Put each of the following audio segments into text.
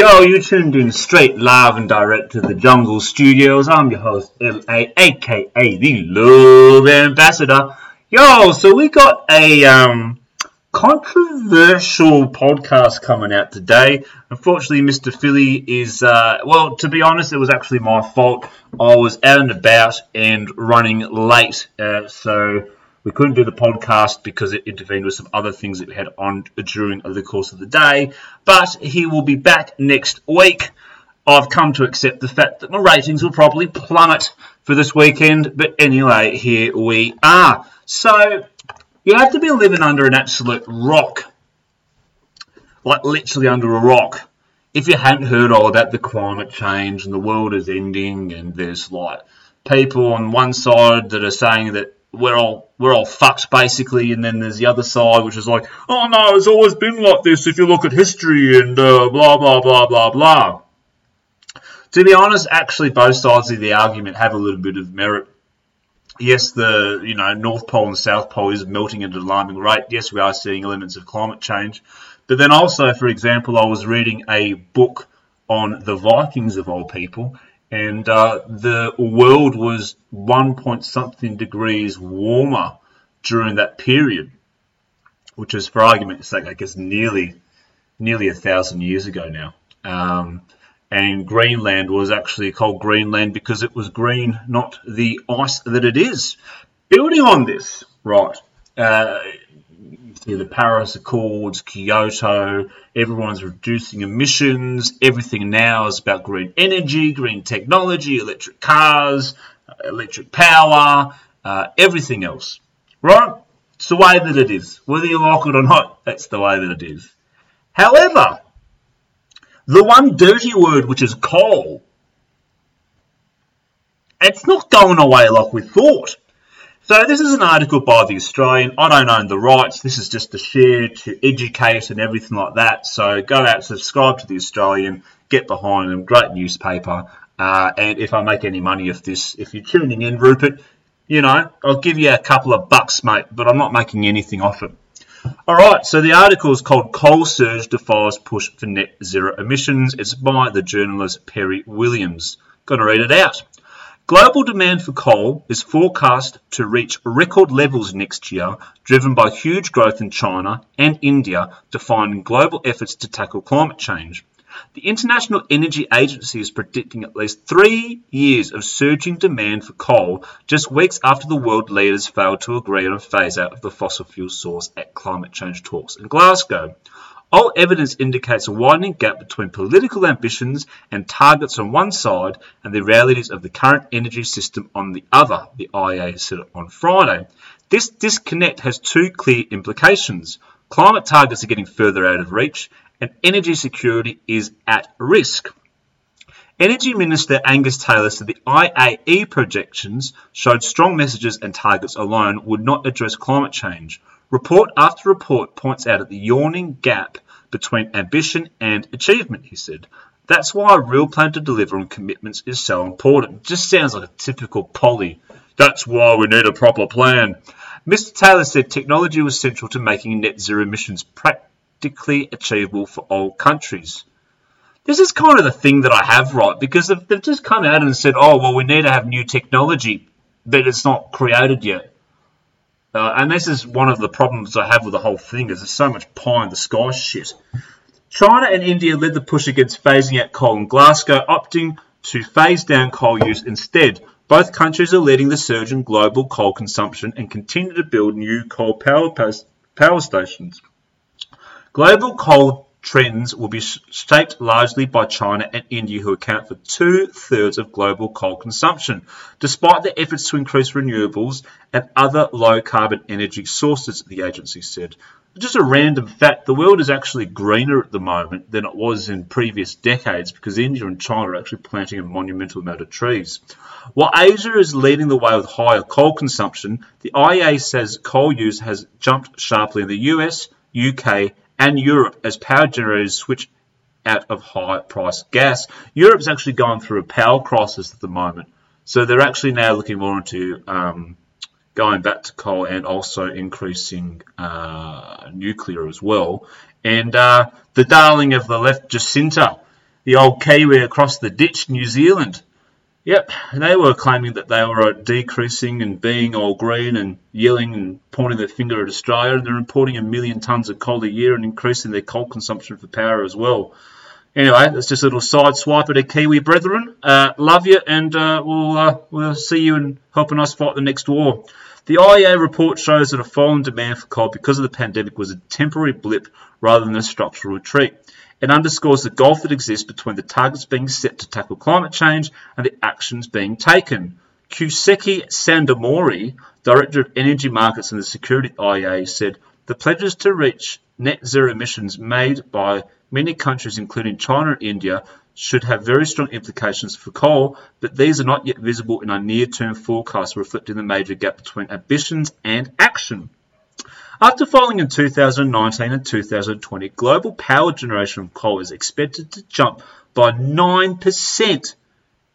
Yo, you tuned in straight live and direct to the Jungle Studios. I'm your host, LA, aka the Love Ambassador. Yo, so we got a um, controversial podcast coming out today. Unfortunately, Mr. Philly is, uh, well, to be honest, it was actually my fault. I was out and about and running late, uh, so we couldn't do the podcast because it intervened with some other things that we had on during the course of the day. But he will be back next week. I've come to accept the fact that my ratings will probably plummet for this weekend. But anyway, here we are. So you have to be living under an absolute rock. Like literally under a rock. If you hadn't heard all about the climate change and the world is ending and there's like people on one side that are saying that we're all we're all fucked basically, and then there's the other side which is like, oh no, it's always been like this. If you look at history and uh, blah blah blah blah blah. To be honest, actually, both sides of the argument have a little bit of merit. Yes, the you know North Pole and South Pole is melting at an alarming rate. Yes, we are seeing elements of climate change, but then also, for example, I was reading a book on the Vikings of all people, and uh, the world was one point something degrees warmer during that period, which is, for argument's sake, I guess nearly nearly a thousand years ago now. Um, and Greenland was actually called Greenland because it was green, not the ice that it is. Building on this, right? Uh, see the Paris Accords, Kyoto, everyone's reducing emissions. Everything now is about green energy, green technology, electric cars, electric power, uh, everything else. Right? It's the way that it is. Whether you like it or not, that's the way that it is. However, the one dirty word, which is coal, it's not going away like we thought. So this is an article by The Australian. I don't own the rights. This is just to share, to educate and everything like that. So go out, subscribe to The Australian, get behind them. Great newspaper. Uh, and if I make any money off this, if you're tuning in, Rupert, you know, I'll give you a couple of bucks, mate, but I'm not making anything off it. All right, so the article is called Coal Surge Defies Push for Net Zero Emissions. It's by the journalist Perry Williams. Going to read it out. Global demand for coal is forecast to reach record levels next year, driven by huge growth in China and India defining global efforts to tackle climate change. The International Energy Agency is predicting at least three years of surging demand for coal just weeks after the world leaders failed to agree on a phase out of the fossil fuel source at climate change talks in Glasgow. All evidence indicates a widening gap between political ambitions and targets on one side and the realities of the current energy system on the other, the IEA said on Friday. This disconnect has two clear implications. Climate targets are getting further out of reach, and energy security is at risk. Energy Minister Angus Taylor said the IEA projections showed strong messages and targets alone would not address climate change. Report after report points out at the yawning gap between ambition and achievement, he said. That's why a real plan to deliver on commitments is so important. Just sounds like a typical poly. That's why we need a proper plan. Mr. Taylor said technology was central to making net zero emissions practically achievable for all countries. This is kind of the thing that I have right because they've, they've just come out and said, oh, well, we need to have new technology, but it's not created yet. Uh, and this is one of the problems I have with the whole thing is there's so much pie in the sky shit. China and India led the push against phasing out coal in Glasgow, opting to phase down coal use instead. Both countries are leading the surge in global coal consumption and continue to build new coal power, power stations. Global coal trends will be shaped largely by China and India, who account for two thirds of global coal consumption, despite their efforts to increase renewables and other low carbon energy sources, the agency said. Just a random fact the world is actually greener at the moment than it was in previous decades because India and China are actually planting a monumental amount of trees. While Asia is leading the way with higher coal consumption, the IEA says coal use has jumped sharply in the US, UK, and Europe as power generators switch out of high priced gas. Europe's actually going through a power crisis at the moment. So they're actually now looking more into um, going back to coal and also increasing uh, nuclear as well. And uh, the darling of the left, Jacinda, the old Kiwi across the ditch, New Zealand, Yep, and they were claiming that they were decreasing and being all green and yelling and pointing their finger at Australia, and they're importing a million tonnes of coal a year and increasing their coal consumption for power as well. Anyway, that's just a little side swipe at a Kiwi brethren. Uh, love you, and uh, we'll uh, we'll see you in helping us fight the next war. The IEA report shows that a fall in demand for coal because of the pandemic was a temporary blip rather than a structural retreat. It underscores the gulf that exists between the targets being set to tackle climate change and the actions being taken. Keisuke Sadamori, Director of Energy Markets and the Security IEA, said the pledges to reach net zero emissions made by many countries, including China and India, should have very strong implications for coal, but these are not yet visible in our near term forecast, reflecting the major gap between ambitions and action. After falling in 2019 and 2020, global power generation from coal is expected to jump by 9%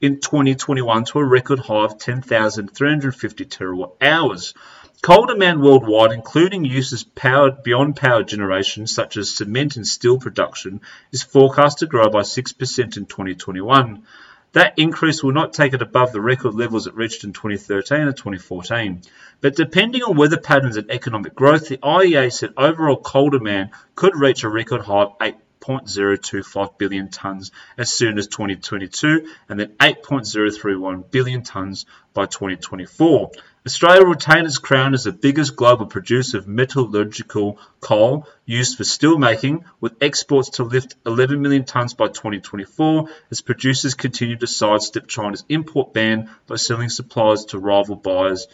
in 2021 to a record high of 10,350 terawatt hours. Coal demand worldwide, including uses powered beyond power generation, such as cement and steel production, is forecast to grow by 6% in 2021. That increase will not take it above the record levels it reached in 2013 and 2014. But depending on weather patterns and economic growth, the IEA said overall coal demand could reach a record high of 8.025 billion tonnes as soon as 2022 and then 8.031 billion tonnes by 2024. Australia will retain its crown as the biggest global producer of metallurgical coal used for steelmaking, with exports to lift 11 million tonnes by 2024 as producers continue to sidestep China's import ban by selling supplies to rival buyers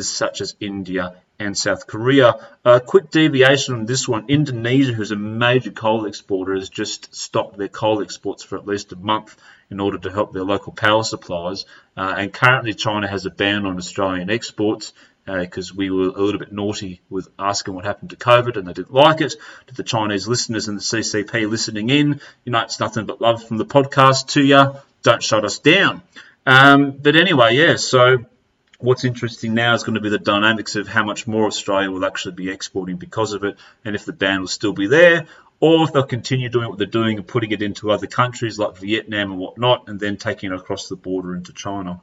such as India and South Korea. A quick deviation on this one Indonesia, who's a major coal exporter, has just stopped their coal exports for at least a month in order to help their local power supplies. Uh, and currently, China has a ban on Australian exports because uh, we were a little bit naughty with asking what happened to COVID and they didn't like it. To the Chinese listeners and the CCP listening in, you know, it's nothing but love from the podcast to you. Don't shut us down. Um, but anyway, yeah, so what's interesting now is going to be the dynamics of how much more Australia will actually be exporting because of it, and if the ban will still be there, or if they'll continue doing what they're doing and putting it into other countries like Vietnam and whatnot, and then taking it across the border into China.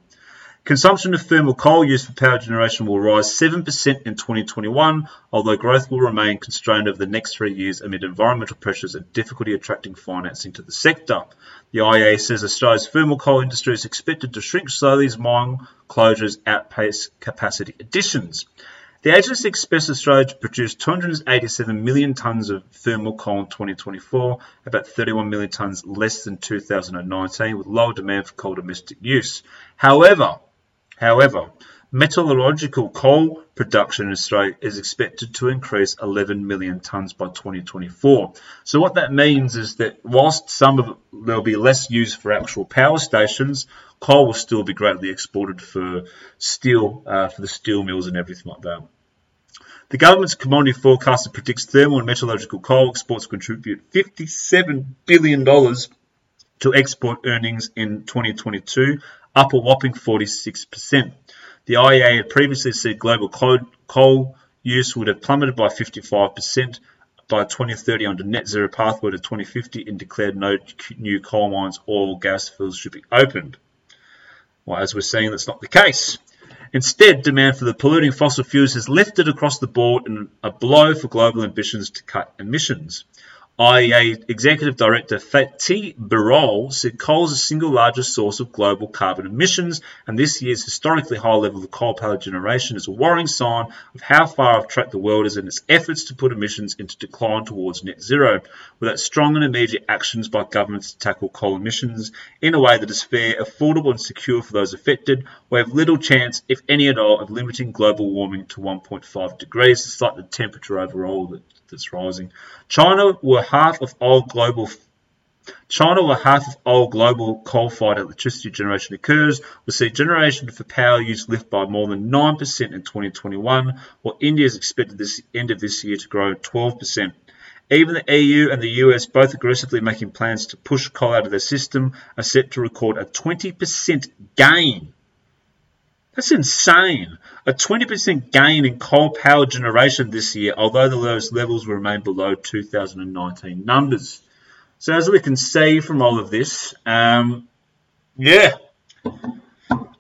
Consumption of thermal coal used for power generation will rise 7% in 2021, although growth will remain constrained over the next three years amid environmental pressures and difficulty attracting financing to the sector. The IEA says Australia's thermal coal industry is expected to shrink slowly as mine closures outpace capacity additions. The agency expects Australia to produce 287 million tonnes of thermal coal in 2024, about 31 million tonnes less than 2019, with lower demand for coal domestic use. However, However, metallurgical coal production in Australia is expected to increase 11 million tonnes by 2024. So what that means is that whilst some of it, there'll be less used for actual power stations, coal will still be greatly exported for steel, uh, for the steel mills and everything like that. The government's commodity forecaster predicts thermal and metallurgical coal exports contribute $57 billion to export earnings in 2022, up a whopping 46%. The IEA had previously said global coal use would have plummeted by 55% by 2030 under net zero pathway to 2050 and declared no new coal mines or gas fields should be opened. Well, as we're seeing, that's not the case. Instead, demand for the polluting fossil fuels has lifted across the board in a blow for global ambitions to cut emissions. IEA Executive Director Fatih Birol said coal is the single largest source of global carbon emissions, and this year's historically high level of coal power generation is a worrying sign of how far off track the world is in its efforts to put emissions into decline towards net zero. Without strong and immediate actions by governments to tackle coal emissions in a way that is fair, affordable, and secure for those affected, we have little chance, if any at all, of limiting global warming to 1.5 degrees, despite the temperature overall that that's rising. China were half of all global China, where half of all global coal-fired electricity generation occurs, will see generation for power use lift by more than 9% in 2021, while India is expected this end of this year to grow 12%. Even the EU and the US, both aggressively making plans to push coal out of their system, are set to record a 20% gain that's insane. A 20% gain in coal power generation this year, although the lowest levels remain below 2019 numbers. So, as we can see from all of this, um, yeah,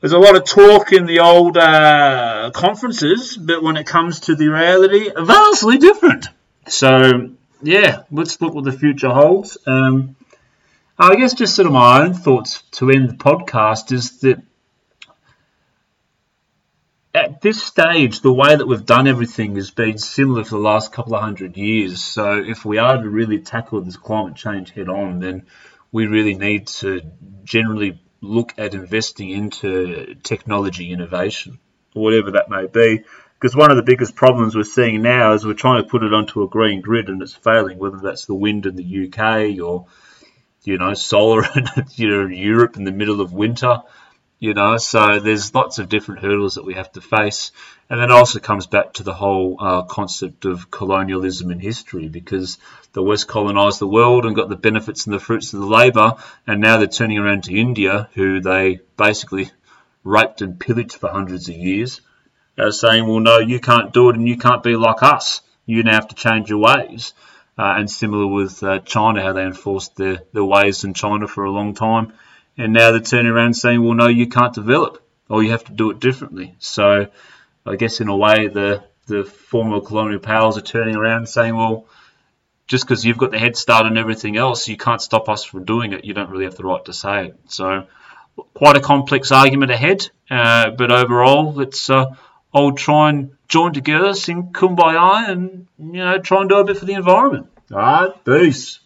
there's a lot of talk in the old uh, conferences, but when it comes to the reality, vastly different. So, yeah, let's look what the future holds. Um, I guess just sort of my own thoughts to end the podcast is that at this stage, the way that we've done everything has been similar for the last couple of hundred years. So, if we are to really tackle this climate change head on, then we really need to generally look at investing into technology innovation, whatever that may be. Because one of the biggest problems we're seeing now is we're trying to put it onto a green grid and it's failing, whether that's the wind in the UK or, you know, solar in you know, Europe in the middle of winter you know so there's lots of different hurdles that we have to face. And then also comes back to the whole uh, concept of colonialism in history because the west colonized the world and got the benefits and the fruits of the labor and now they're turning around to india who they basically raped and pillaged for hundreds of years uh, saying well no you can't do it and you can't be like us. You now have to change your ways. Uh, and similar with uh, china how they enforced their, their ways in china for a long time and now they're turning around saying, well, no, you can't develop, or you have to do it differently. So I guess in a way, the the former colonial powers are turning around saying, well, just because you've got the head start on everything else, you can't stop us from doing it. You don't really have the right to say it. So quite a complex argument ahead, uh, but overall, let's uh, all try and join together, sing kumbaya, and you know try and do a bit for the environment. All right, peace.